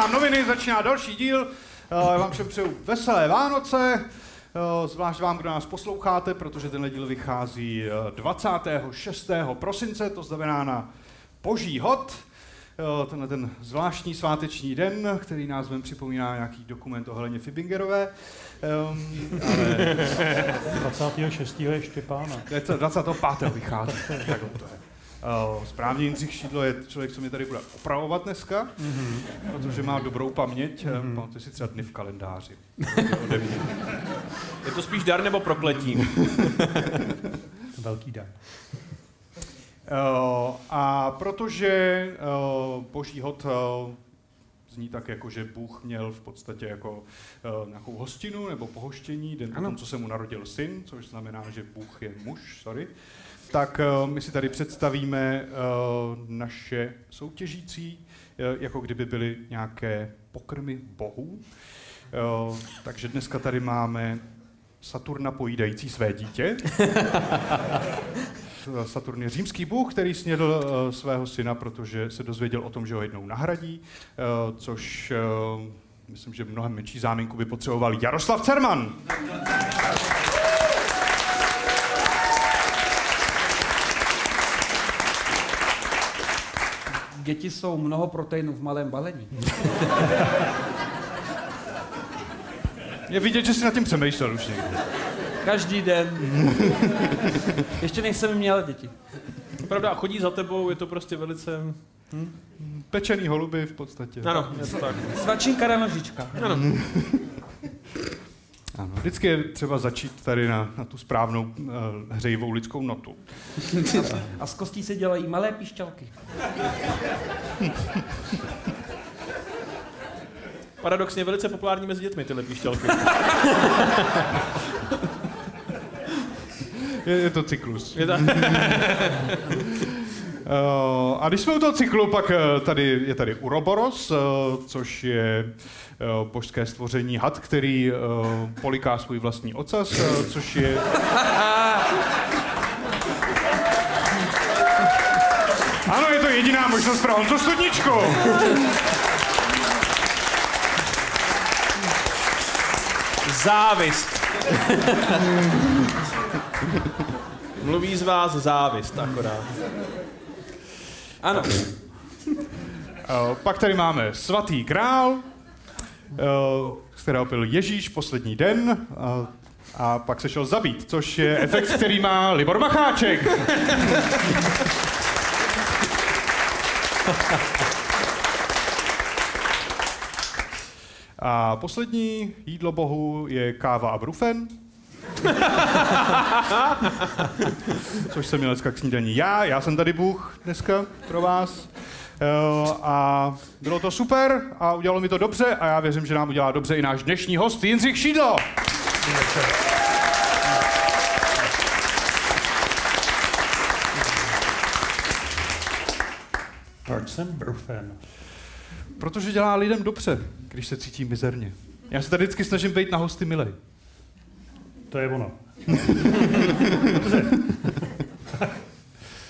vám noviny, začíná další díl. Já vám všem přeju veselé Vánoce, zvlášť vám, kdo nás posloucháte, protože tenhle díl vychází 26. prosince, to znamená na Boží hod. Tenhle ten zvláštní sváteční den, který nás vem připomíná nějaký dokument o Heleně Fibingerové. Um, ale... 26. je Štěpána. 25. vychází. To je. Uh, správně Jindřich Šídlo je člověk, co mi tady bude opravovat dneska, mm-hmm. protože má dobrou paměť. Mm-hmm. Pamatuje si třeba dny v kalendáři. je to spíš dar nebo prokletí? Velký dar. Uh, a protože uh, Boží hod uh, zní tak, jako že Bůh měl v podstatě jako uh, nějakou hostinu nebo pohoštění den potom, co se mu narodil syn, což znamená, že Bůh je muž, sorry, tak uh, my si tady představíme uh, naše soutěžící, uh, jako kdyby byly nějaké pokrmy bohů. Takže dneska tady máme Saturna pojídající své dítě. Saturn je římský bůh, který snědl svého syna, protože se dozvěděl o tom, že ho jednou nahradí, což myslím, že mnohem menší záminku by potřeboval Jaroslav Cerman. Děti jsou mnoho proteinů v malém balení. Je vidět, že jsi nad tím přemýšlel už někdy. Každý den. Ještě nejsem měl děti. Pravda, chodí za tebou, je to prostě velice... Hm? Pečený holuby v podstatě. Ano, je to tak. Svačinka ranožička. Ano. Ano, vždycky je třeba začít tady na, na tu správnou uh, hřejivou lidskou notu. A z kostí se dělají malé píšťalky. Paradoxně velice populární mezi dětmi tyhle píšťalky. je, je to cyklus. Je to... uh, a když jsme u toho cyklu, pak uh, tady je tady Uroboros, uh, což je božské stvoření had, který poliká svůj vlastní ocas, což je... Ano, je to jediná možnost pro Honzo Studničku. Závist. Mluví z vás závist akorát. Ano. Pak tady máme svatý král, z kterého pil Ježíš poslední den a pak se šel zabít, což je efekt, který má Libor Macháček. A poslední jídlo bohu je káva a brufen. Což jsem měl dneska k snídaní já, já jsem tady Bůh dneska pro vás. A bylo to super a udělalo mi to dobře a já věřím, že nám udělá dobře i náš dnešní host Jindřich Šídlo. Proč jsem brufen? Protože dělá lidem dobře, když se cítí mizerně. Já se tady vždycky snažím být na hosty milej. To je ono.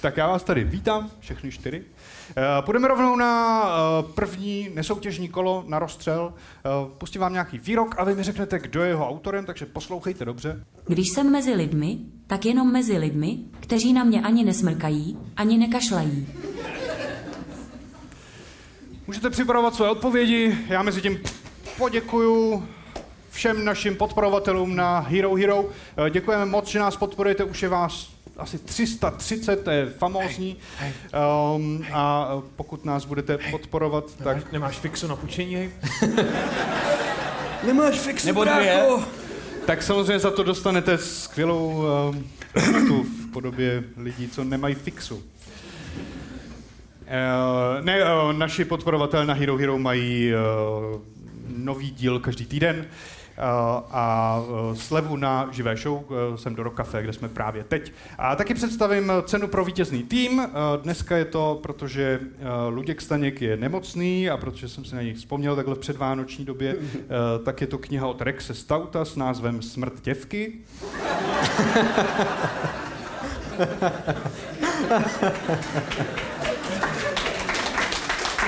tak já vás tady vítám, všechny čtyři. Uh, půjdeme rovnou na uh, první nesoutěžní kolo na rozstřel. Uh, pustím vám nějaký výrok a vy mi řeknete, kdo je jeho autorem, takže poslouchejte dobře. Když jsem mezi lidmi, tak jenom mezi lidmi, kteří na mě ani nesmrkají, ani nekašlají. Můžete připravovat své odpovědi, já mezi tím poděkuju všem našim podporovatelům na Hero Hero. Eh, děkujeme moc, že nás podporujete, už je vás asi 330, to je famózní. Hej, hej. Um, a pokud nás budete hej. podporovat, nemáš, tak... Nemáš fixu na půjčení, hej? Nemáš fixu, Nebo dvě. Tak samozřejmě za to dostanete skvělou um, v podobě lidí, co nemají fixu. Uh, ne, uh, naši podporovatelé na Hero Hero mají uh, nový díl každý týden uh, a uh, slevu na živé show jsem do Rock Cafe, kde jsme právě teď. A taky představím cenu pro vítězný tým. Dneska je to, protože Luděk Staněk je nemocný a protože jsem si na něj vzpomněl takhle v předvánoční době, tak je to kniha od Rexe Stauta s názvem Smrt děvky.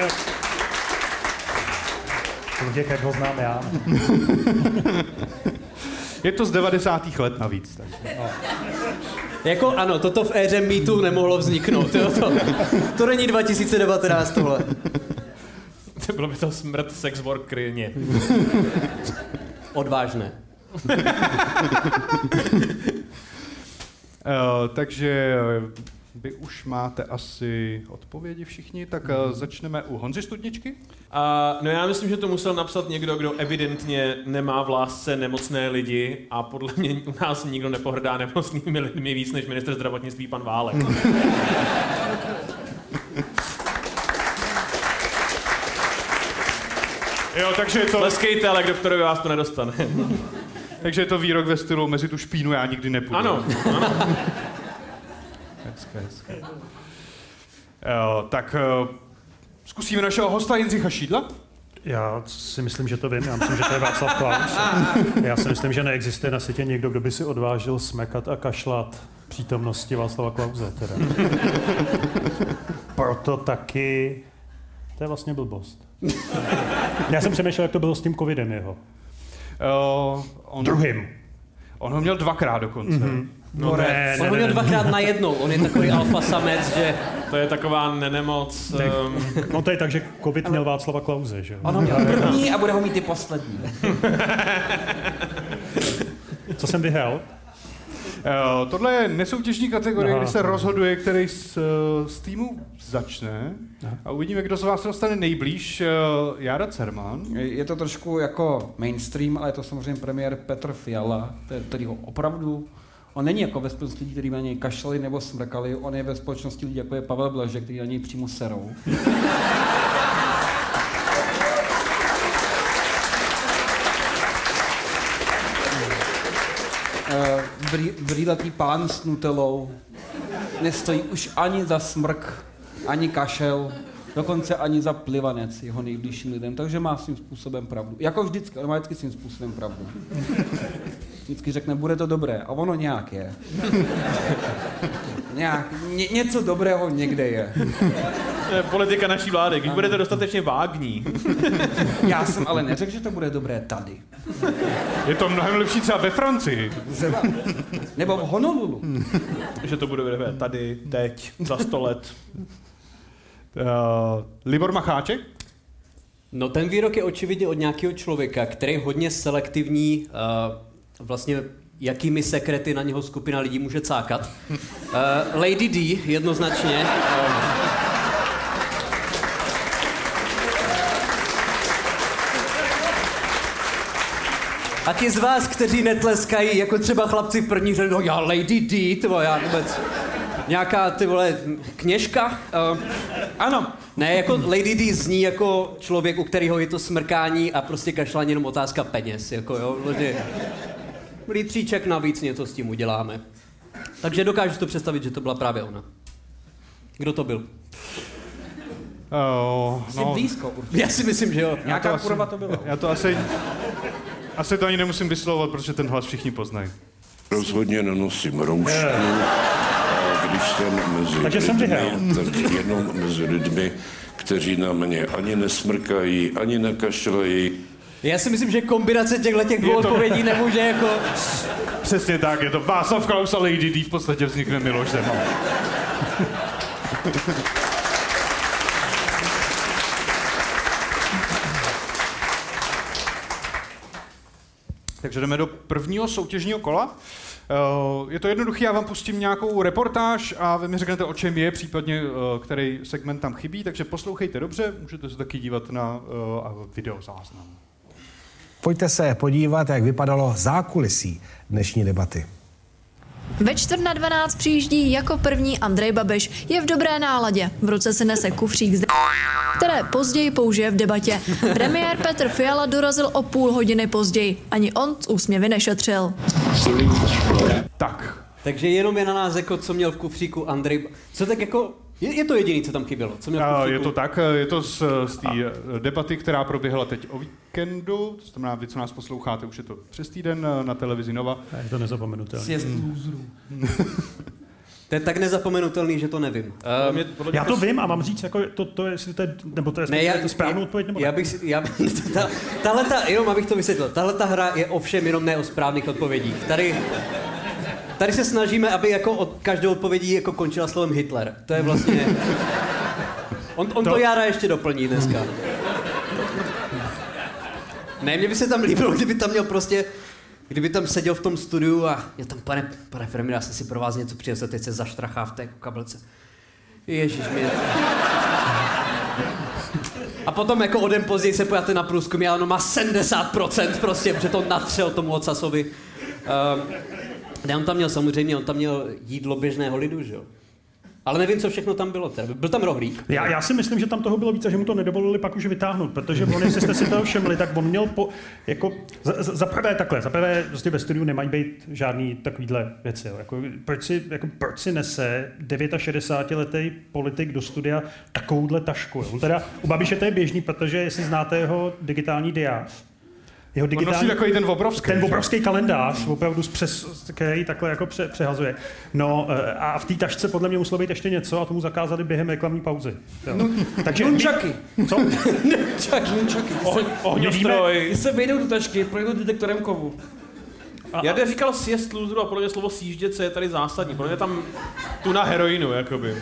Člověk, jak ho znám já. Je to z 90. let navíc. Takže. Jako ano, toto v éře mýtu nemohlo vzniknout. Jo? To, to není 2019 tohle. To bylo by to smrt sex workeryně. Odvážné. Uh, takže vy už máte asi odpovědi všichni, tak uh, začneme u Honzy Studničky. A, no já myslím, že to musel napsat někdo, kdo evidentně nemá v lásce nemocné lidi a podle mě u nás nikdo nepohrdá nemocnými lidmi víc než minister zdravotnictví pan Válek. Jo, takže je to, Tleskejte, ale k doktorovi vás to nedostane. takže je to výrok ve stylu mezi tu špínu já nikdy nepůjdu. Ano, ano. Hezké, hezké. Uh, tak uh, zkusíme našeho hosta Jindřicha Šídla. Já si myslím, že to vím. Já myslím, že to je Václav Klaus. Já si myslím, že neexistuje na světě někdo, kdo by si odvážil smekat a kašlat přítomnosti Václava Klauze. Teda. Proto taky... To je vlastně blbost. Já jsem přemýšlel, jak to bylo s tím covidem jeho. Uh, on, Druhým. on ho měl dvakrát dokonce. Mm-hmm. No ne, On ho měl dvakrát na jednou, on je takový alfa samec, že To je taková nenemoc. Ne. Um, No to je tak, že covid měl Václava Klauze, že? On ho měl první a bude ho mít i poslední. Co jsem vyhrál? Uh, tohle je nesoutěžní kategorie, Aha. kdy se rozhoduje, který z, z týmu začne. A uvidíme, kdo z vás se dostane nejblíž. Uh, Jára Cerman. Je to trošku jako mainstream, ale je to samozřejmě premiér Petr Fiala, který ho opravdu On není jako ve společnosti lidí, kteří na něj kašlali nebo smrkali, on je ve společnosti lidí, jako je Pavel Blažek, který na něj přímo serou. Eh, brý- brýlatý pán s nutelou nestojí už ani za smrk, ani kašel, dokonce ani za plivanec jeho nejbližším lidem, takže má svým způsobem pravdu. Jako vždycky, on má vždycky svým způsobem pravdu. Vždycky řekne, bude to dobré, a ono nějak je. nějak, ně, něco dobrého někde je. to je politika naší vlády. Když budete dostatečně vágní, Já jsem ale neřekl, že to bude dobré tady. Je to mnohem lepší třeba ve Francii. Třeba. Nebo v Honolulu. že to bude dobré tady, teď, za sto let. Uh, Libor Macháček. No ten výrok je očividně od nějakého člověka, který je hodně selektivní, uh, vlastně jakými sekrety na něho skupina lidí může cákat. Uh, Lady D jednoznačně. Uh, a ti z vás, kteří netleskají, jako třeba chlapci v první řadě, no já Lady D, ty vole, já vůbec... Nějaká, ty vole, kněžka? Uh, ano. Ne, jako Lady D zní jako člověk, u kterého je to smrkání a prostě kašlání jenom otázka peněz, jako jo, že litříček navíc něco s tím uděláme. Takže dokážu si to představit, že to byla právě ona. Kdo to byl? Uh, Jsi blízko určitě. Já si myslím, že jo. Nějaká asi- kurva to bylo. Já to asi... Asi to ani nemusím vyslovovat, protože ten hlas všichni poznají. Rozhodně nenosím roušku. A když jsem mezi Takže jsem vyhrál. lidmi, tak jenom mezi lidmi, kteří na mě ani nesmrkají, ani nekašlají, Já si myslím, že kombinace těchto těch dvou to- odpovědí nemůže jako... Přesně tak, je to Václav Klaus a Lady D, v podstatě vznikne Miloš Zeman. Takže jdeme do prvního soutěžního kola. Eh, Je to jednoduché, já vám pustím nějakou reportáž a vy mi řeknete, o čem je, případně eh, který segment tam chybí, takže poslouchejte dobře, můžete se taky dívat na eh, video záznam. Pojďte se podívat, jak vypadalo zákulisí dnešní debaty. Ve čtvrt na 12 přijíždí jako první Andrej Babiš. Je v dobré náladě. V ruce si nese kufřík z které později použije v debatě. Premiér Petr Fiala dorazil o půl hodiny později. Ani on z úsměvy nešetřil. Tak, Takže jenom je na nás jako, co měl v kufříku Andrej... Co tak jako... Je, je to jediný, co tam chybělo? Co měl v A? Je to tak, je to z, z té debaty, která proběhla teď o víkendu, to znamená, vy, co nás posloucháte, už je to přes týden na televizi Nova. Je to nezapomenutelné. Sjezd lůzrů. To je tak nezapomenutelný, že to nevím. Um, Mě- mě Já to vím a mám říct, jako to, to je, jestli to je, nebo to je, Ne, já, to správnou odpověď, nebo já bych si, já, ta, tahle ta, jenom abych to vysvětlil, tahle ta hra je ovšem jenom ne o správných odpovědích. Tady, tady se snažíme, aby jako od každé odpovědí jako končila slovem Hitler. To je vlastně... On, on to, To- Jára ještě doplní dneska. Ne, mně by se tam líbilo, kdyby tam měl prostě Kdyby tam seděl v tom studiu a je tam, pane, pane premiére, já jsem si pro vás něco přinesl, teď se zaštrachá v té kabelce. Ježíš mě. A potom jako o den později se pojáte na průzkum a ono má 70% prostě, protože to natřel tomu ocasovi. Um, ne, on tam měl samozřejmě, on tam měl jídlo běžného lidu, že jo? Ale nevím, co všechno tam bylo. Teda. Byl tam rohlík. Já, já si myslím, že tam toho bylo víc a že mu to nedovolili pak už vytáhnout, protože on, jestli jste si toho všimli, tak on měl po, jako, za, za prvé takhle, za prvé prostě ve studiu nemají být žádný takovýhle věci. Jo. Jako, proč, si, jako, proč si nese 69-letý politik do studia takovouhle tašku? Jo. Teda, u Babiše to je běžný, protože jestli znáte jeho digitální diář, jeho On nosí digitální, takový ten obrovský. ten že? obrovský kalendář, opravdu přes, který takhle jako pře, přehazuje. No eh, a v té tašce podle mě muselo být ještě něco a tomu zakázali během reklamní pauzy. Jo. Takže Nunčaky. Co? Nunčaky. Oh, ohňostroj. Když se vejdou do tašky, projdou detektorem kovu. Já tady říkal sjezd loserů a podle mě slovo sjíždět se je tady zásadní. Podle mě tam tu na heroinu, jakoby.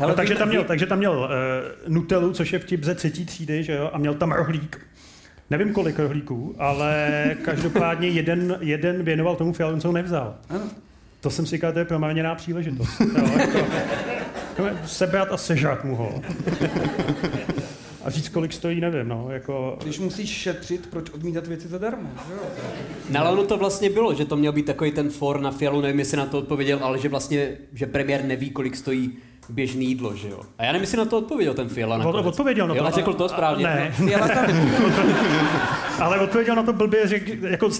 no, takže, tam měl, takže tam měl uh, Nutellu, což je vtip ze třetí třídy, že jo, a měl tam rohlík. Nevím kolik rohlíků, ale každopádně jeden, jeden věnoval tomu Fialovi, on se ho nevzal. To jsem si říkal, to je promarněná příležitost. Jo, jako, jako sebrat a sežrat mu ho. A říct, kolik stojí, nevím, no, jako... Když musíš šetřit, proč odmítat věci zadarmo? že jo? No, ale ono to vlastně bylo, že to měl být takový ten for na Fialu, nevím, jestli na to odpověděl, ale že vlastně, že premiér neví, kolik stojí běžný jídlo, že jo? A já nevím, jestli na to odpověděl ten Fiala nakonec. Odpověděl na to. Jo, a řekl to správně. Ne, Fiala tam, ale odpověděl na to blbě, že jako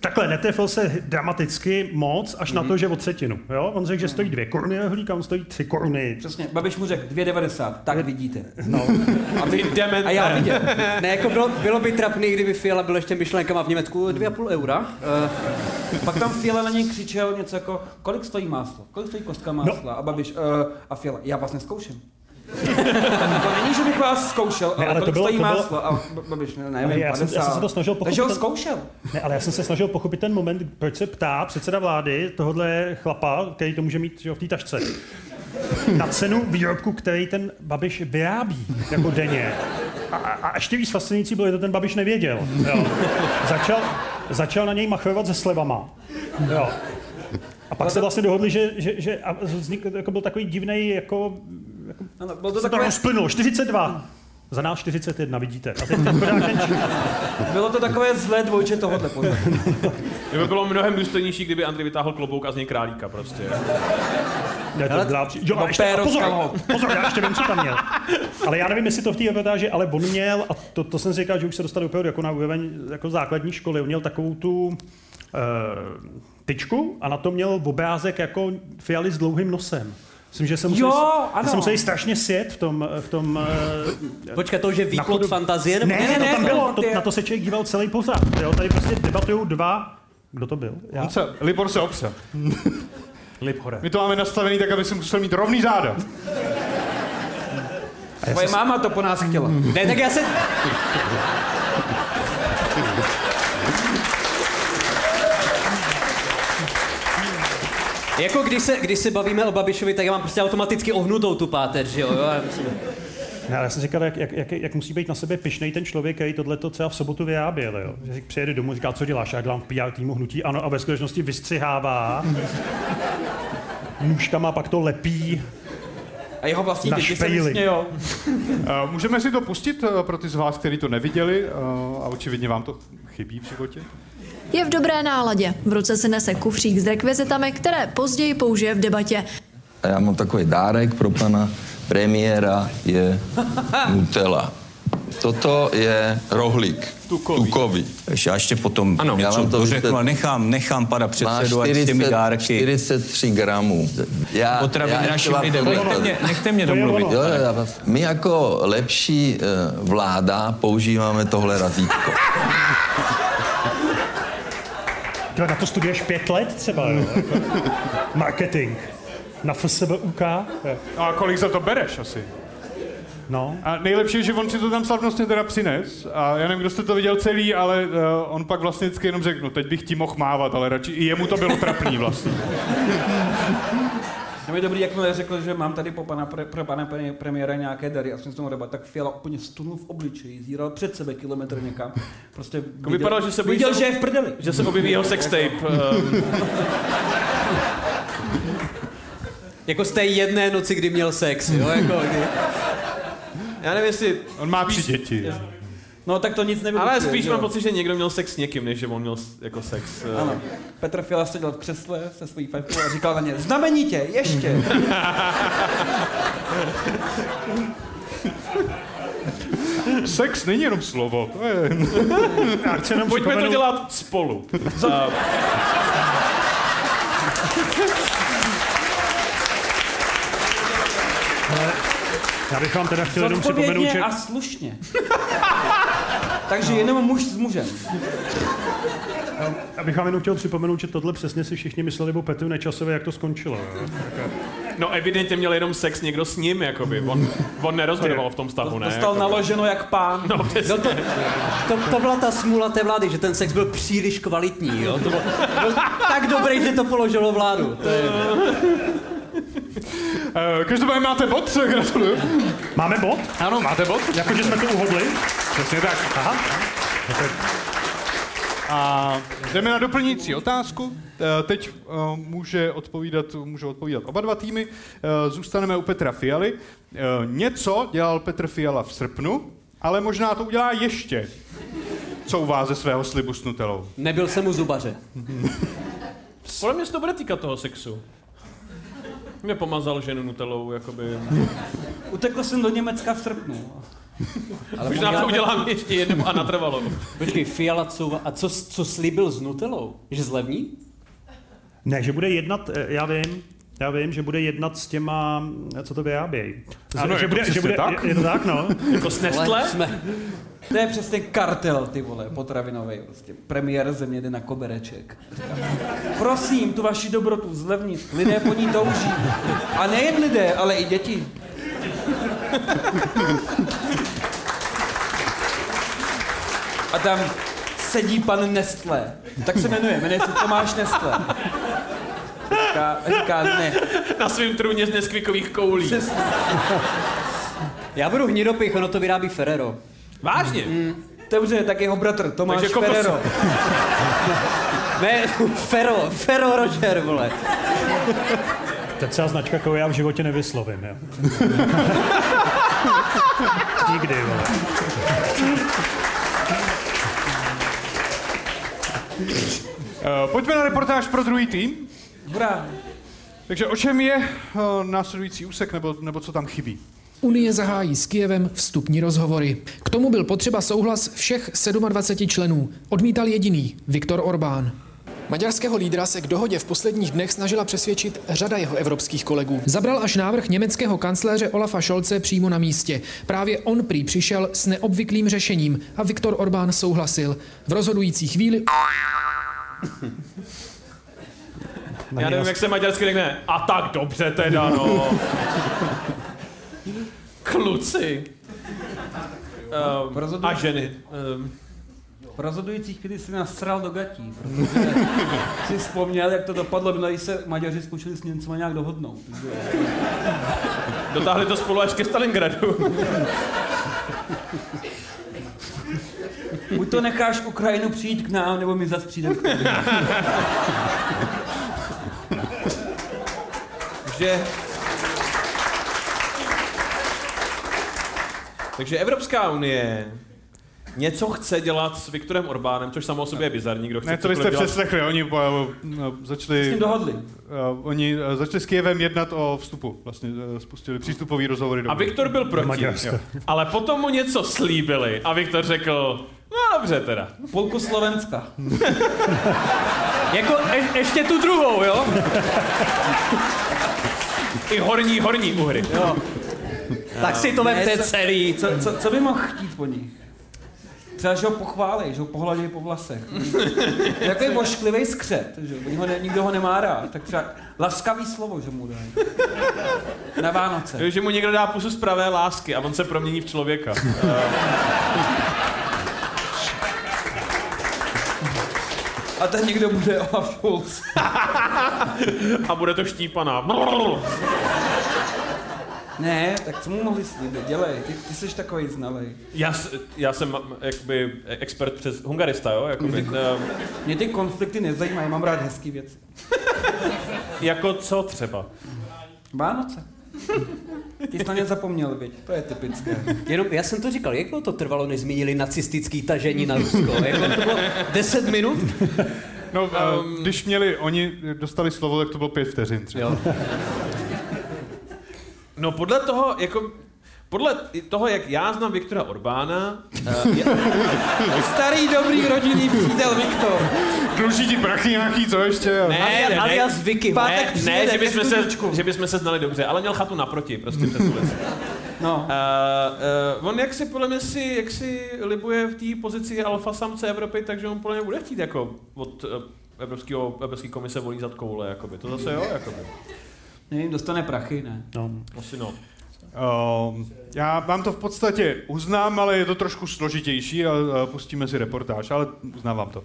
takhle netrefil se dramaticky moc, až na to, že o třetinu. Jo? On řekl, že stojí dvě koruny rohlík a on stojí tři koruny. přesně, Babiš mu řekl 2,90, tak vidíte. No. A, vy, demente. a já viděl. Ne, jako bylo, bylo by trapný, kdyby Fiala byl ještě myšlenkama v Německu 2,5 eura. Uh, Pak tam Fiala na něj křičel něco jako, kolik stojí máslo, kolik stojí kostka másla. A Babiš, uh, a Fiala, já vás neskouším. To není, že bych vás zkoušel, ale, Ne, ale to bylo- stojí to bylo- máslo. A Ba- Babiš, ne, Ne, nevím, já jsem- já 50. jsem se to snažil Takže ho pochopit. zkoušel. Ne, ale já jsem se snažil pochopit ten moment, proč se ptá předseda vlády tohohle chlapa, který to může mít že v té tašce, na cenu výrobku, který ten Babiš vyrábí jako denně. A, a ještě víc fascinující bylo, že to ten Babiš nevěděl. Jo. Začal, začal na něj machrovat se slevama. Jo. A pak se vlastně dohodli, že, že, že a vznikl, jako byl takový divný, jako, jako Ano, bylo to takové, rozplynulo, 42. Za nás 41, vidíte. A teď ten bylo to takové zlé dvojče tohohle pořadu. Kdyby bylo mnohem důstojnější, kdyby Andrej vytáhl klobouk a z něj králíka prostě. Ne, to byla... Jo, a no, ještě, a pozor, pozor, já ještě vím, co tam měl. Ale já nevím, jestli to v té reportáži, ale on měl, a to, to jsem si říkal, že už se dostal opravdu jako na úroveň jako základní školy, on měl takovou tu uh, tyčku a na to měl obrázek jako fialy s dlouhým nosem. Myslím, že se museli, Jo, že ano. se museli strašně sjet v tom, v tom uh, počkat, to už je výplod fantazie? Nebo ne, ne, ne, ne, to tam to bylo, to, na to se člověk díval celý pořád. Jo, tady prostě debatují dva, kdo to byl? Já? On se, Libor se opře. Lip hore. My to máme nastavený tak, aby si musel mít rovný záda. Tvoje máma to po nás chtěla. Ne, tak já se... Jako když se, když se bavíme o Babišovi, tak já mám prostě automaticky ohnutou tu páteř, že jo? jo? Já myslím, Ne, ale já jsem říkal, jak, jak, jak, jak musí být na sebe pišnej ten člověk, který tohle to třeba v sobotu vyráběl. Jo? Že si přijede domů, říká, co děláš, já dělám v PR týmu hnutí, ano, a ve skutečnosti vystřihává. Nůžkama pak to lepí. A jeho vlastní děti se smějou. Uh, můžeme si to pustit uh, pro ty z vás, kteří to neviděli uh, a očividně vám to chybí v životě? Je v dobré náladě. V ruce si nese kufřík s rekvizitami, které později použije v debatě. A já mám takový dárek pro pana premiéra, je Nutella. Toto je rohlík. Tukový. Tukový. Já ještě potom Ano, já vám to ale nechám, nechám pana předsedu, s těmi 40, dárky. 43 gramů. Já, Potraviny já našim lidem. Nechte mě, nechte mě domluvit. Jo, jo, já vás. My jako lepší uh, vláda používáme tohle razítko. Ty na to studuješ pět let třeba, jo? Jako marketing. Na FSBUK? A kolik za to bereš asi? No. A nejlepší je, že on si to tam slavnostně teda přines. A já nevím, kdo jste to viděl celý, ale uh, on pak vlastně vždycky jenom řekl, no teď bych ti mohl mávat, ale radši i jemu to bylo trapný vlastně. To je dobrý, jakmile řekl, že mám tady po pana, pre, pro pana pre, premiéra nějaké dary a jsem s tomu debat, tak Fiala úplně stunul v obličeji, zíral před sebe kilometr někam. Prostě Jako vypadalo, že se bojí viděl, se- že je v prdeli. Že se objeví jeho sextape. Um, Jako z té jedné noci, kdy měl sex, jo? Jako, kdy... já nevím, jestli... On má tři děti. No tak to nic nebylo. Ale spíš mám pocit, že někdo měl sex s někým, než že on měl jako sex. eh, Ano. Petr Fiala seděl v křesle se svojí fajfou a říkal na ně, znamenitě, ještě. Sex není jenom slovo. To je... Já chci jenom Pojďme to dělat spolu. Uh, Já bych vám teda chtěl jenom připomenout, že... a slušně. Takže jenom muž s mužem. Abych vám jenom chtěl připomenout, že tohle přesně si všichni mysleli o Petru Nečasovi, jak to skončilo. Jo? no evidentně měl jenom sex někdo s ním, jakoby. On, on nerozhodoval v tom stavu, ne? Dostal Jako- naloženo jak pán. No. No to, to, to, byla ta smůla té vlády, že ten sex byl příliš kvalitní, jo? To byl, byl tak dobrý, že to položilo vládu. To je... Uh, každopádně máte bod, gratuluju. Máme bod? Ano, máte bod. Jakože jsme to uhodli? Přesně tak. Aha. A jdeme na doplňující otázku. Eh, Teď eh, může odpovídat, můžou odpovídat oba dva týmy. Eh, Zůstaneme u Petra Fialy. Eh, Něco dělal Petr Fiala v srpnu, ale možná to udělá ještě. Couvá ze svého slibu s Nutelou. Nebyl jsem u zubaře. Podle mě se to bude týkat toho sexu. Mě pomazal ženu nutelou, jakoby. Utekl jsem do Německa v srpnu. Ale Možná to udělám ještě jednou a natrvalo. Počkej, Fiala couva. A co, co slíbil s Nutelou? Že zlevní? Ne, že bude jednat, eh, já vím, já vím, že bude jednat s těma, co to vyrábějí. Ano, že jako bude, že bude, tak. Je, je to tak, no. Jako s Nestle? Jsme. To je přesně kartel, ty vole, potravinový. Prostě. Premiér země jde na kobereček. Prosím, tu vaši dobrotu zlevnit. Lidé po ní touží. A nejen lidé, ale i děti. A tam sedí pan Nestle. Tak se jmenuje, jmenuje se Tomáš Nestle. Říká, říká ne. Na svém trůně z neskvikových koulí. Přesně. Já budu hnidopich, ono to vyrábí Ferrero. Vážně? Dobře, tak jeho bratr Tomáš Takže kokos. Ferrero. Ne, Ferro, Ferro Roger, vole. To je třeba značka, kterou já v životě nevyslovím, jo. Nikdy, vole. Eh, Pojďme na reportáž pro druhý tým. Hurá. Takže o čem je eh, následující úsek, nebo, nebo co tam chybí? Unie zahájí s Kijevem vstupní rozhovory. K tomu byl potřeba souhlas všech 27 členů. Odmítal jediný, Viktor Orbán. Maďarského lídra se k dohodě v posledních dnech snažila přesvědčit řada jeho evropských kolegů. Zabral až návrh německého kancléře Olafa Scholze přímo na místě. Právě on prý přišel s neobvyklým řešením a Viktor Orbán souhlasil. V rozhodující chvíli Já nevím, jak se maďarsky řekne. A tak dobře teda, no. Kluci. Um, a ženy. Um, V rozhodujících chvíli si nasral do gatí, protože si vzpomněl, jak to dopadlo, když se Maďaři zkoušeli s Němcima nějak dohodnout. dotáhli to spolu až ke Stalingradu. Buď to necháš Ukrajinu přijít k nám, nebo my zase přijdeme k tobě. Takže... Takže Evropská unie něco chce dělat s Viktorem Orbánem, což samo o sobě je bizarní, kdo chce Ne, to byste dělat. přeslechli, oni uh, začali... S tím dohodli. Uh, oni uh, začali s Kijevem jednat o vstupu, vlastně uh, spustili přístupový rozhovory do A Viktor byl proti. Ale potom mu něco slíbili a Viktor řekl, no dobře teda. Půlku Slovenska. Jako je, ještě tu druhou, jo? I horní, horní uhry. Jo. Tak si to vemte co- celý. Co, co, co by mohl chtít po nich? Třeba, že ho pochválí, že ho pohladí po vlasech. Takový vošklivý skřet, že ho ne, nikdo ho nemá rád. Tak třeba laskavý slovo, že mu dají. Na Vánoce. Že mu někdo dá pusu z pravé lásky a on se promění v člověka. A ten někdo bude Olaf Scholz. a bude to štípaná. Ne, tak co mu mohli slíbit? Dělej, ty, ty jsi takový znalej. Já, já jsem jakoby expert přes hungarista, jo? Jakoby, uh, Mě ty konflikty nezajímají, mám rád hezký věci. jako co třeba? Vánoce. Ty jsi na ně zapomněl, viď? To je typické. Jenom, já jsem to říkal, jak to trvalo, než zmínili nacistický tažení na Rusko? Jak to bylo 10 minut? No, um, když měli, oni dostali slovo, tak to bylo pět vteřin třeba. Jo. No podle toho, jako, podle toho, jak já znám Viktora Orbána, uh, je, Starý dobrý rodinný přítel Viktor. Dluží ti prachy nějaký, co ještě? ne, ne, ne, alias Vicky. Pátek ne, ne, že bychom, se, že bychom se znali dobře, ale měl chatu naproti, prostě přes ulici. No. Uh, uh, on jak si podle mě si, jak si libuje v té pozici alfa samce Evropy, takže on podle mě bude chtít jako od uh, Evropského, Evropské komise volí zad koule, jakoby. To zase jo, jakoby. Nevím, dostane prachy, ne? No. Asi no. Um, já vám to v podstatě uznám, ale je to trošku složitější a, a pustíme si reportáž, ale uznávám to.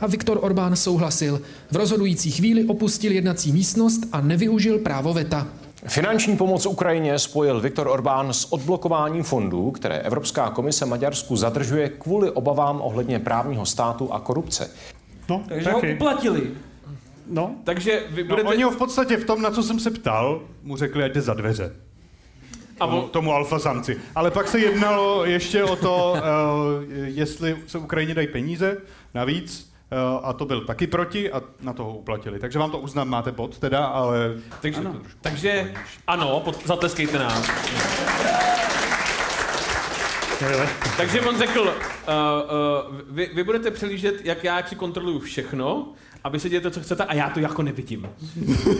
A Viktor Orbán souhlasil. V rozhodující chvíli opustil jednací místnost a nevyužil právo veta. Finanční pomoc Ukrajině spojil Viktor Orbán s odblokováním fondů, které Evropská komise Maďarsku zadržuje kvůli obavám ohledně právního státu a korupce. No, Takže ho uplatili. No. Takže vy No, budete... oni ho v podstatě v tom, na co jsem se ptal, mu řekli, ať jde za dveře. A tomu, on, tomu alfa samci. Ale pak se jednalo ještě o to, uh, jestli se Ukrajině dají peníze navíc, uh, a to byl taky proti a na toho uplatili. Takže vám to uznám, máte bod teda, ale... takže, ano. takže ano, pod, zatleskejte nám. Takže on řekl, uh, uh, vy, vy budete přelížet, jak já si kontroluju všechno, a vy si dějete, co chcete, a já to jako nevidím.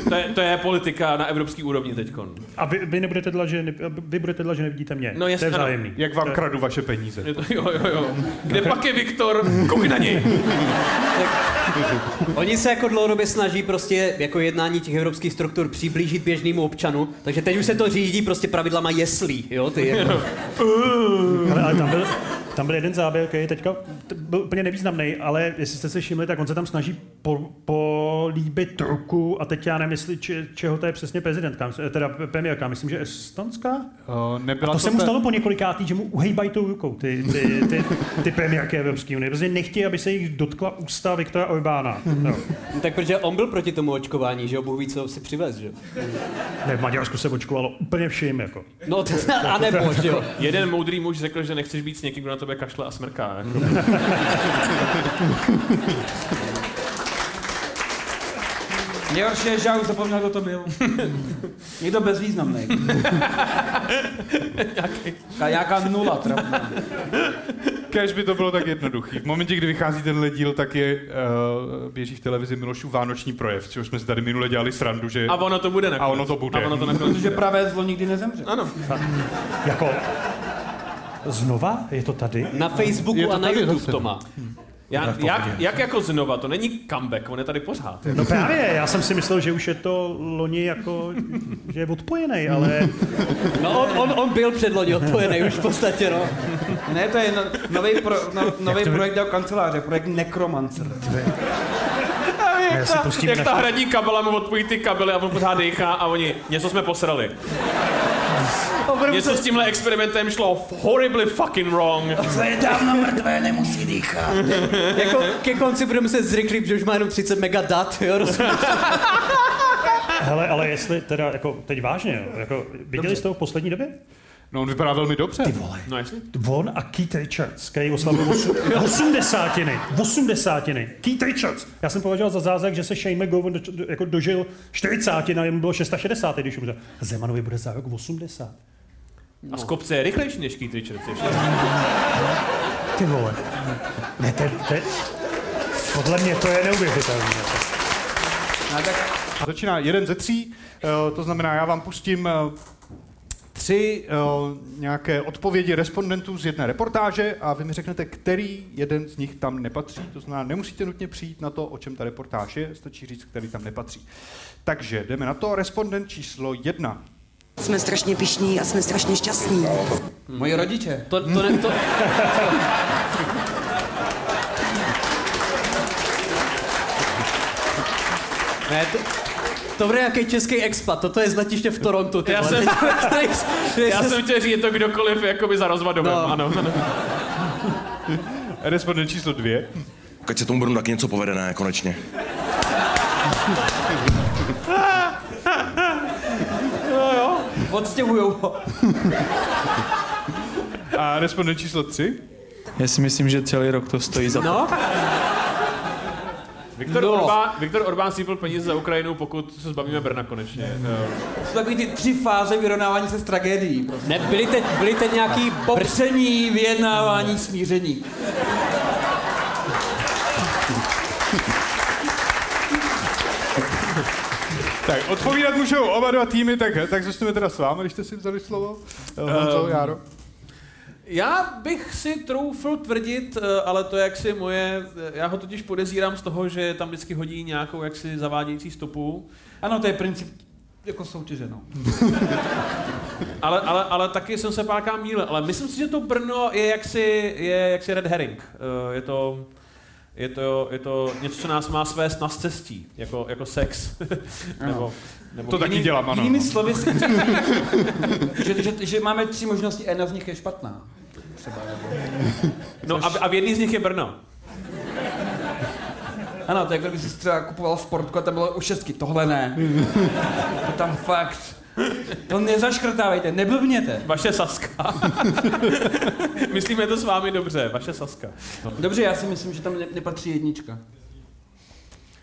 To je, to je politika na evropský úrovni teďkon. A vy, vy nebudete dlat, že, ne, vy budete dlat, že nevidíte mě. No jasně, to je ano. vzájemný. Jak vám To kradu vaše peníze. Je to, jo, jo, jo. Kde pak je Viktor? Koukni na něj. Oni se jako dlouhodobě snaží prostě jako jednání těch evropských struktur přiblížit běžnému občanu, takže teď už se to řídí prostě pravidlama jeslí, jo, ty jako. Ale, ale tam, byl, tam byl jeden záběr, který teďka byl úplně nevýznamný, ale jestli jste se všimli, tak on se tam snaží po, políbit ruku a teď já jestli, če, čeho to je přesně prezidentka, teda premiérka, myslím, že estonská? Uh, nebyla A to se mu ta- stalo po několikátý, že mu uhejbají tou rukou ty, ty, ty, ty premiérky Evropské unie. Prostě nechtějí, aby se jich dotkla ústa Viktora Orbána. No. Tak protože on byl proti tomu očkování, že jo, Bůh ví, co si přivez, že. Ne, v Maďarsku se očkovalo úplně vším. Jako. No, to, a nebo, že jo. Jeden moudrý muž řekl, že nechceš být s někým, kdo na tebe kašle a smrká. Jako. Nejhorší je, že já už zapomněl, kdo to byl. Někdo bezvýznamný. Nějaká nula trapná. Kéž by to bylo tak jednoduchý. V momentě, kdy vychází tenhle díl, tak je, uh, běží v televizi Milošův vánoční projev, což jsme si tady minule dělali srandu, že... A ono to bude A nakonec. ono to bude. A ono to nakonec. Protože pravé zlo nikdy nezemře. Ano. Jako, znova? Je to tady? Na Facebooku a na tady YouTube zase. to má. Já, jak, jak jako znova? To není comeback, on je tady pořád. No právě, já jsem si myslel, že už je to loni jako, že je odpojený, ale No on, on, on byl předloni odpojený už v podstatě, no. Ne, to je no, nový, pro, no, nový to- projekt do kanceláře, projekt Necromancer. Jak, Já si ta, pustím jak ta hradní kabela mu odpojí ty kabely a on pořád dýchá a oni, něco jsme posrali. Něco s tímhle experimentem šlo horribly fucking wrong. Co je dávno mrtvé, nemusí dýchat. Jako ke konci budeme muset zrychlit, že už má jenom 30 mega dat, jo, rozumíš? hele, ale jestli teda, jako teď vážně, jo, jako, viděli jste ho v poslední době? No on vypadá velmi dobře. Ty vole. No jasně. On a Keith Richards, který oslavil osmdesátiny, osmdesátiny. Keith Richards. Já jsem považoval za zázrak, že se Shane McGowan do, do, jako dožil 40 a jemu bylo 660, když umřel. Zemanovi bude za rok 80. A z kopce je rychlejší než Keith Richards. ještě. Ty vole. Ne, to, je- to, je- podle mě to je neuvěřitelné. No, tak Začíná jeden ze tří, eh, to znamená, já vám pustím eh, tři uh, nějaké odpovědi respondentů z jedné reportáže a vy mi řeknete, který jeden z nich tam nepatří. To znamená, nemusíte nutně přijít na to, o čem ta reportáž je, stačí říct, který tam nepatří. Takže jdeme na to. Respondent číslo jedna. Jsme strašně pišní a jsme strašně šťastní. Moji rodiče. To, to, ne, to... ne, to, to bude nějaký český expat, toto je z letiště v Torontu. ty Já jsem, já jsem chtěl říct, je to kdokoliv jakoby za rozvadovem, No. ano. ano. Respondent číslo dvě. Ať se tomu budu taky něco povede, ne, konečně. Jo, jo. Odstěhujou ho. A respondent číslo tři. Já si myslím, že celý rok to stojí za to. No, Viktor, No. Orbán, Viktor Orbán sípl peníze za Ukrajinu, pokud se zbavíme Brna konečně. Jo. Jsou takový ty tři fáze vyrovnávání se s tragédií. Prostě. ne, byly teď, byly teď nějaký... Popření, vyjednávání, smíření. Tak, odpovídat můžou oba dva týmy, tak, tak začneme teda s vámi, když jste si vzali slovo. Uh, Honzo, Ehm, Járo. Já bych si troufl tvrdit, eh, ale to je jaksi moje, eh, já ho totiž podezírám z toho, že tam vždycky hodí nějakou jaksi zavádějící stopu. Ano, to je princip jako soutěže, no. Ale, ale, ale taky jsem se párkrát mýlil. Ale myslím si, že to Brno je jaksi, je jaksi red herring. Eh, Je to, je to, je to něco, co nás má svést na cestí, jako, jako sex. nebo, nebo To taky jiný- dělám, ano. Jinými slovy, si že, že, že, máme tři možnosti, jedna z nich je špatná. Třeba, nebo... No a, a v jedný z nich je Brno. Ano, to je jako kdyby si třeba kupoval sportku a tam bylo u šestky, tohle ne. To tam fakt. To nezaškrtávejte, neblbněte. Vaše Saska. Myslíme to s vámi dobře, vaše Saska. No. Dobře, já si myslím, že tam ne- nepatří jednička.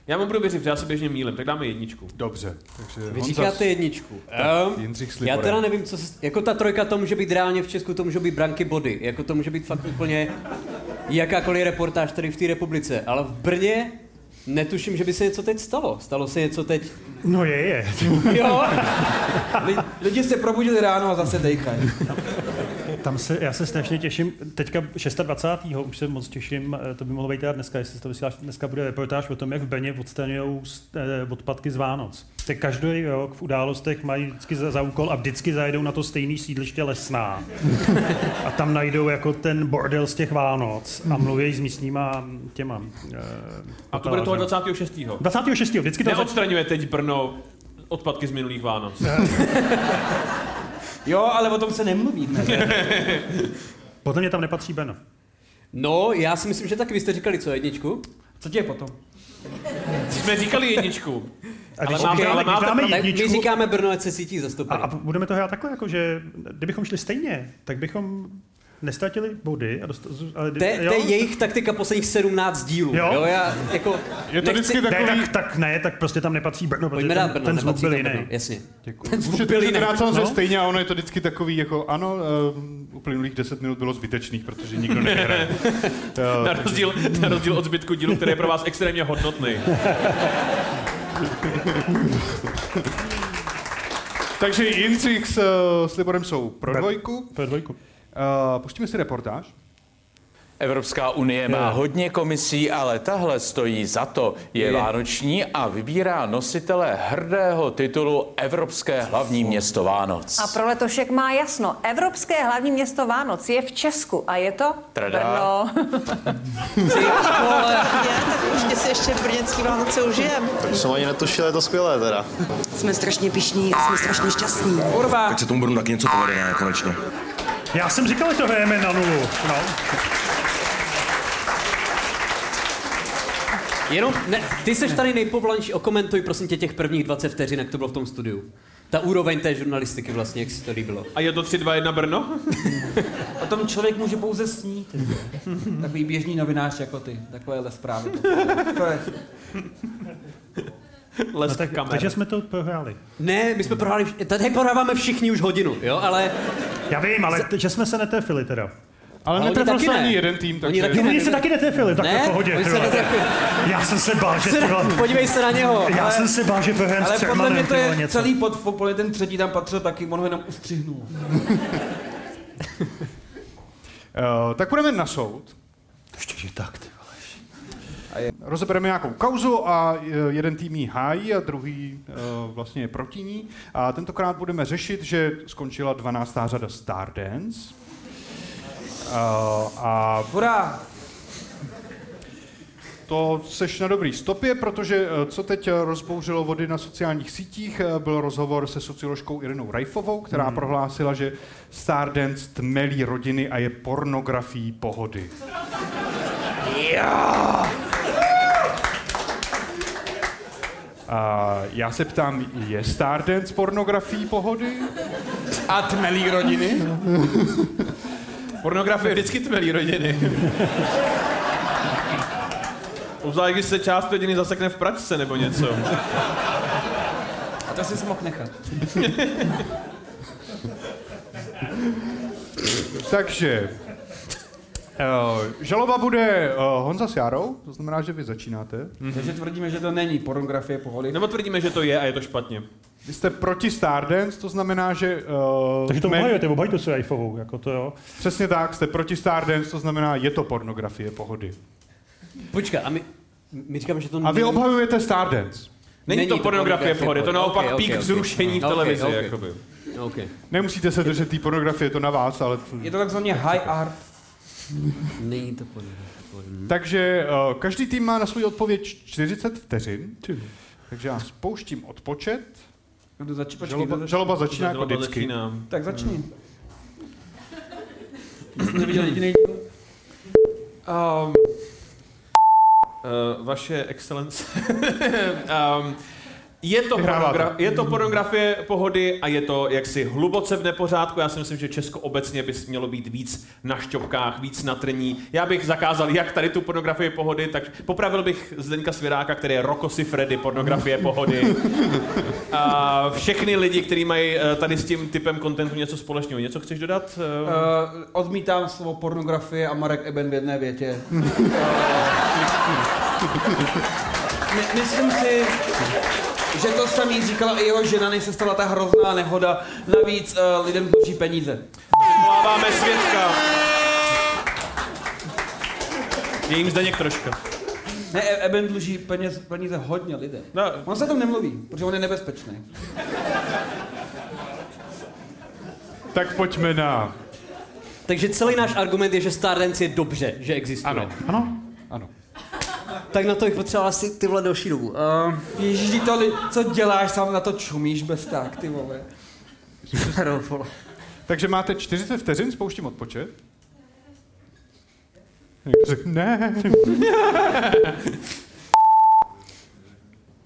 Já mu budu věřit, že já se běžně mílim, tak dáme jedničku. Dobře. Takže Vy Honza- říkáte jedničku. Tak, Um, Jindřich já teda nevím, co se... Jako ta trojka, to může být reálně v Česku, to může být branky body. Jako to může být fakt úplně jakákoliv reportáž tady v té republice. Ale v Brně netuším, že by se něco teď stalo. Stalo se něco teď... No je, je. Jo. Li- Lidi se probudili ráno a zase dejchají. Tam se, já se strašně těším, teďka 26. už se moc těším, eh, to by mohlo být teda dneska, jestli to vysíláš, dneska bude reportáž o tom, jak v Brně odstraňují eh, odpadky z Vánoc. Tak každý rok v událostech mají vždycky za, za úkol a vždycky zajedou na to stejné sídliště lesná. A tam najdou jako ten bordel z těch Vánoc a mluví s místníma těma. eh, A to bude toho hotelářema. 26. 26. Vždycky to Neodstraňuje teď Brno odpadky z minulých Vánoc. Jo, ale o tom se nemluví. Ne? Podle mě tam nepatří Brno. No, já si myslím, že tak vy jste říkali co, jedničku? Co tě je potom? Jsme říkali jedničku. A když, Ale máte- dáme, ale když máte dáme. Tak my jedničku, říkáme Brno, ať se cítí a, zastoupení. a budeme to hrát takhle, jako že kdybychom šli stejně, tak bychom nestratili body. A dost, ale, To je, to je jejich taktika posledních 17 dílů. Jo? Jo, já jako... Je to vždycky Ne, takový... tak, tak ne, tak prostě tam nepatří Brno, protože Pojďme ten, Brno, ten zvuk nepatří byl jiný. Jasně. Děkuji. Ten zvuk byl jiný. No. stejně a ono je to vždycky takový jako, ano, uh, uplynulých 10 minut bylo zbytečných, protože nikdo nevyhraje. Jo, Na rozdíl, na rozdíl od zbytku dílu, který je pro vás extrémně hodnotný. Takže Jindřich s, s Liborem jsou pro dvojku. Pro dvojku. Uh, pustíme si reportáž. Evropská unie má hodně komisí, ale tahle stojí za to. Je vánoční a vybírá nositele hrdého titulu Evropské hlavní město Vánoc. A pro letošek má jasno. Evropské hlavní město Vánoc je v Česku a je to Tada. Brno. tak určitě si ještě brněnský Vánoce užijem. Tak jsem ani netušil, je to skvělé teda. Jsme strašně pišní a jsme strašně šťastní. Kurva. Ať se tomu budu taky něco povede, ne, konečně. Já jsem říkal, že to hrajeme na nulu. No. Jenom, ne, ty seš tady nejpovolanší, okomentuj prosím tě těch prvních 20 vteřin, jak to bylo v tom studiu. Ta úroveň té žurnalistiky vlastně, jak si to líbilo. A je to 3, 2, 1 Brno? O tom člověk může pouze snít. Takový běžný novinář jako ty. Takovéhle zprávy. To je... Les No tak, kamer. takže jsme to prohráli. Ne, my jsme prohráli, tady prohráváme všichni už hodinu, jo, ale Já vím, ale t- že jsme se netrefili teda. Ale oni netrefil taky se ne. ani jeden tým, Oni takže... taky Oni se taky netrefili, tak Ne, v pohodě. oni se. Já jsem se bál, že Se- ty vole- podívej se na něho. Já Ale- jsem se bál, že prohrám s Ale podle mě to je něco. celý podle ten třetí tam patřil taky, on ho jenom ustřihnul. Uh, tak půjdeme na soud. Ještě, že tak, ty Rozebereme nějakou kauzu a eh, jeden tým ji hájí a druhý uh, vlastně je proti ní. A tentokrát budeme řešit, že skončila 12. řada Stardance. Uh, a Hurá! To seš na dobrý stopě, protože co teď rozbouřilo vody na sociálních sítích, byl rozhovor se socioložkou Irinou Rajfovou, která Hmm. prohlásila, že Stardance tmelí rodiny a je pornografií pohody. Já! A já se ptám, je Stardance pornografií pohody? A tmelí rodiny? Pornografie vždycky tmelí rodiny. Obzvlášť, když se část rodiny zasekne v pračce nebo něco. A to si mohl nechat. Takže uh, žaloba bude uh, Honza s Járou, to znamená, že vy začínáte. Takže tvrdíme, že to není pornografie pohody. Nebo tvrdíme, že to je a je to špatně. Vy jste proti Stardance, to znamená, že... Uh, Takže to obhajujete, obhajujete se iPhoneou, jako to jo. Přesně tak, jste proti Stardance, to znamená, je to pornografie pohody. Počkej, a my, my říkáme, že to A vy není- obhajujete Stardance. Není, to pornografie pohody, to naopak Ok, ok, pík ok. vzrušení v Ok, televizi. ok. Jakoby. Okay. Nemusíte se držet té pornografie, je to na vás, ale... Je to takzvaně high art. Není to pornografie pohody. Takže uh, každý tým má na svůj odpověď 40 vteřin. Takže já spouštím odpočet. Kdo zač- počkej, žaloba, kdo zač- žaloba začíná jako Žaloba vždycky. začíná. Tak začni. Jsi neviděl jediný Um, uh, vaše excelence. um, je to, pornogra- je to pornografie pohody a je to jaksi hluboce v nepořádku. Já si myslím, že Česko obecně by mělo být víc na šťopkách, víc na trní. Já bych zakázal jak tady tu pornografii pohody, tak popravil bych Zdeňka Svěráka, který je Rokosy Freddy pornografie pohody. A všechny lidi, kteří mají eh, tady s tím typem kontentu něco společného. Něco chceš dodat? Uh, odmítám slovo pornografie a Marek Eben v jedné větě. My, myslím si, že to samý říkala i jeho žena, než se stala ta hrozná nehoda. Navíc uh, lidem dluží peníze. Voláváme svědka. Je jim Zdeněk troška. Ne, E- Eben dluží peněz, peníze hodně lidem. No. On se o tom nemluví, protože on je nebezpečný. Tak pojďme na... Takže celý náš argument je, že Stardance je dobře, že existuje. Ano. Ano. Ano. Tak na to bych potřeboval asi ty vole další dobu. Uh, Ježíš, to, li- co děláš, sám na to čumíš bez tak, ty vole. Takže máte 40 vteřin, spouštím odpočet. Ne.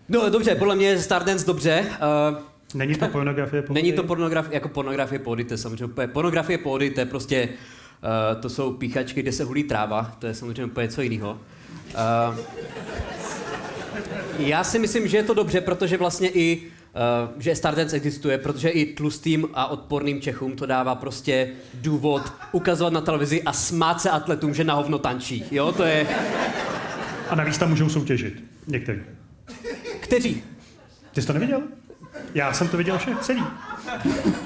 no dobře, podle mě je Stardance dobře. Uh, Není to pornografie pohody? Není to pornografie, jako pornografie pohody, to je samozřejmě úplně, pornografie to je prostě, uh, to jsou píchačky, kde se hulí tráva, to je samozřejmě úplně něco jiného. Uh, já si myslím, že je to dobře, protože vlastně i, uh, že Stardance existuje, protože i tlustým a odporným Čechům to dává prostě důvod ukazovat na televizi a smát se atletům, že na hovno tančí, jo, to je... A navíc tam můžou soutěžit. Někteří. Kteří? Ty jsi to neviděl? Já jsem to viděl vše celý.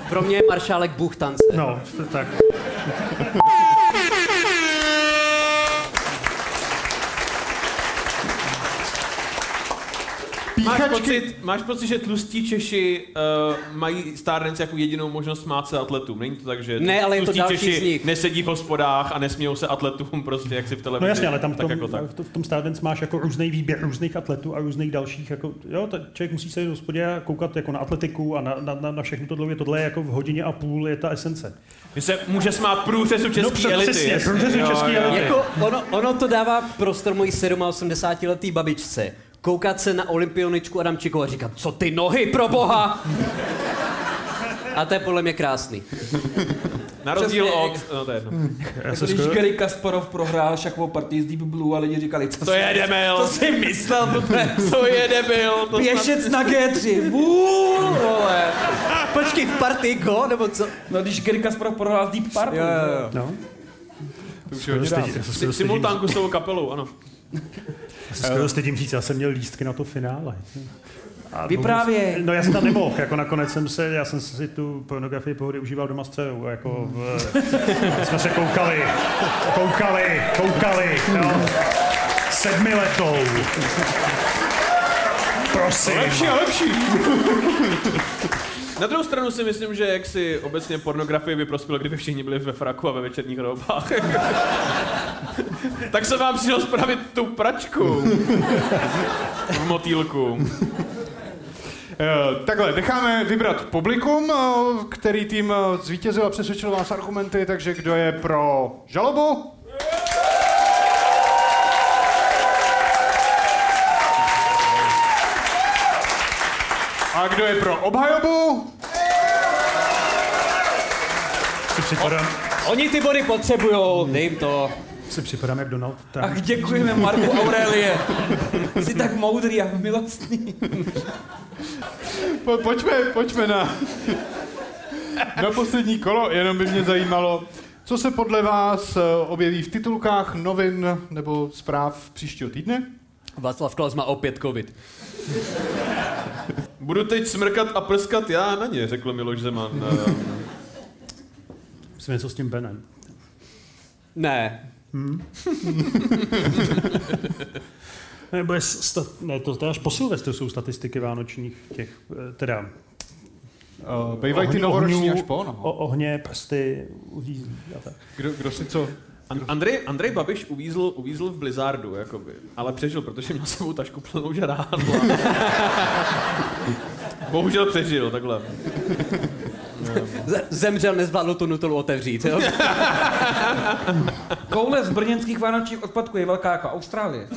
Pro mě je maršálek Bůh tance. No, to tak. Máš pocit, máš pocit, že tlustí Češi uh, mají Stardance jako jedinou možnost smát se atletům? Není to tak, že Ne, ale je to tlustí Češi z nich. nesedí v hospodách a nesmějou se atletům prostě, jak si v televizi. No jasně, ale tam v tak tom, jako tak. v tom- v tom Stardance máš jako různý výběr různých atletů a různých dalších, jako, jo, ta, člověk musí se v hospodě a koukat jako na atletiku a na, na, na, na všechno tohle, tohle je jako v hodině a půl je ta esence. Že se může smát průřezu české přesně, elity. přesně, jasně. průřezu české elity. jo. Jako ono, ono to dává prostor mojí 87 letý babičce. Koukat se na olympioničku Adamčikovou a říkat, co ty nohy pro boha? A to je podle mě krásný. Na rozdíl Přesně, od... No, to je jedno. Jako když Gary Kasparov prohrál šakovou partii z Deep Blue a lidi říkali, co To si- je debil. Co si myslel, blbec? To je debil. To Pěšec na G3, vůl, vole. Počkej, v partii go, nebo co? No když Gary Kasparov prohrál z Deep Purple. Jo, jo, jo. No. To už je hodně Simultánku s tou kapelou, ano. Já se skoro stydím říct, já jsem měl lístky na to finále. A Vyprávěj. No já jsem tam nemohl, jako nakonec jsem se, já jsem si tu pornografii pohody užíval doma s dcerou, jako v, jsme se koukali, koukali, koukali, jo. Sedmiletou. Prosím. Lepší a lepší. Na druhou stranu si myslím, že jak si obecně pornografie by prospělo, kdyby všichni byli ve fraku a ve večerních roubách. tak se vám přišel spravit tu pračku. v motýlku. Eh, Takhle, necháme vybrat publikum, eh, který tým eh, zvítězil a přesvědčil vás argumenty, takže kdo je pro žalobu? A kdo je pro obhajobu? Si připadám, Oni ty body potřebujou, dej jim to. si připadám jak Donald Trump. Ach, děkujeme Marku Aurelie. Jsi tak moudrý a milostný. Po, pojďme, pojďme na, na poslední kolo, jenom by mě zajímalo, co se podle vás eh, objeví v titulkách novin nebo zpráv příštího týdne? Václav Klaus má opět covid. Budu teď smrkat a prskat já na ně, řekl Miloš Zeman. Myslím něco s tím Benem. Ne. Hmm? Nebo je sta- ne, to, to je až po Silvestru jsou statistiky vánočních těch, eh, teda... Uh, bývají ty novoroční až po, no. O, ohně, prsty, uřízlí a tak. Kdo, kdo si co? An- Andrej, Andrej Babiš uvízl, uvízl v Blizzardu, jakoby. Ale přežil, protože měl sebou tašku plnou žrádla. Bohužel přežil, takhle. Zemřel, nezvládl tu nutelu otevřít, jo? Koule z brněnských vánočních odpadků je velká jako Austrálie.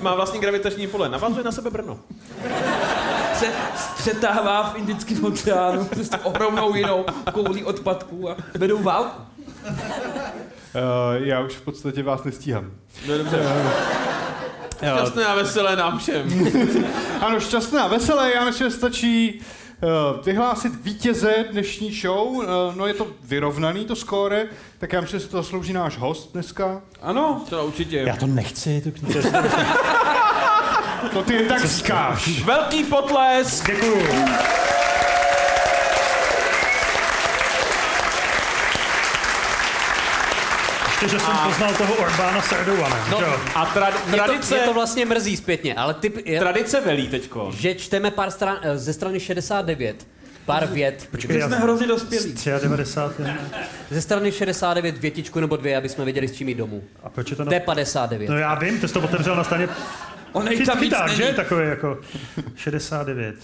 Má vlastní gravitační pole, navazuje na sebe Brno. Se střetává v Indickém oceánu s ohromnou jinou koulí odpadků a vedou válku. Uh, já už v podstatě vás nestíhám. No dobře. Šťastné a veselé nám všem. Ano, šťastné a veselé, já myslím, že stačí uh, vyhlásit vítěze dnešní show. Uh, no je to vyrovnaný, to skóre, tak já myslím, že si to zaslouží náš host dneska. Ano. To určitě. Já to nechci, to To ty jen tak vzkáš. Velký potlesk. Děkuju. Ještě, že jsem A- poznal toho Orbána s Erdovanem. No? A tra- Mě to, tradice, mě to vlastně mrzí zpětně, ale typ je, tradice velí teďko. že čteme pár stran, eh, ze strany 69, pár vět. Počkej, Jsme hrozně dospělí. 93. Ze strany 69 větičku nebo dvě, aby jsme věděli, s čím jít domů. A proč je to na... To je 59. No já vím, ty jsi to otevřel na straně... On Chyt, tam víc že? není. Takový jako 69.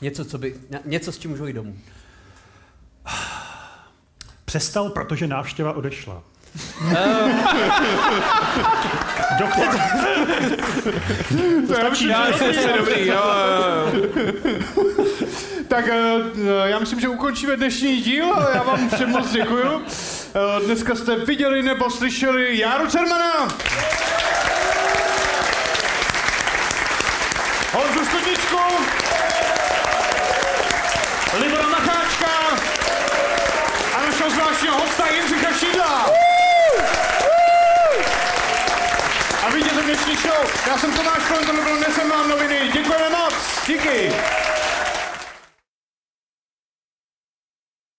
Něco, co by, ně- něco, s čím můžu jít domů. Přestal, protože návštěva odešla. Eh. Doktor. To já myslím, že Je dobrý, jo. Tak uh, já myslím, že ukončíme dnešní díl. Já vám všem moc děkuju. Uh, dneska jste viděli nebo slyšeli Járu Cermana. Honzu Studničku. Libora Macháčka. A našeho zvláštního hosta Jindřicha Šídla. A vidět dnešní show. Já jsem Tomáš Kolem, to bylo Nesem vám noviny. Děkujeme moc. Díky.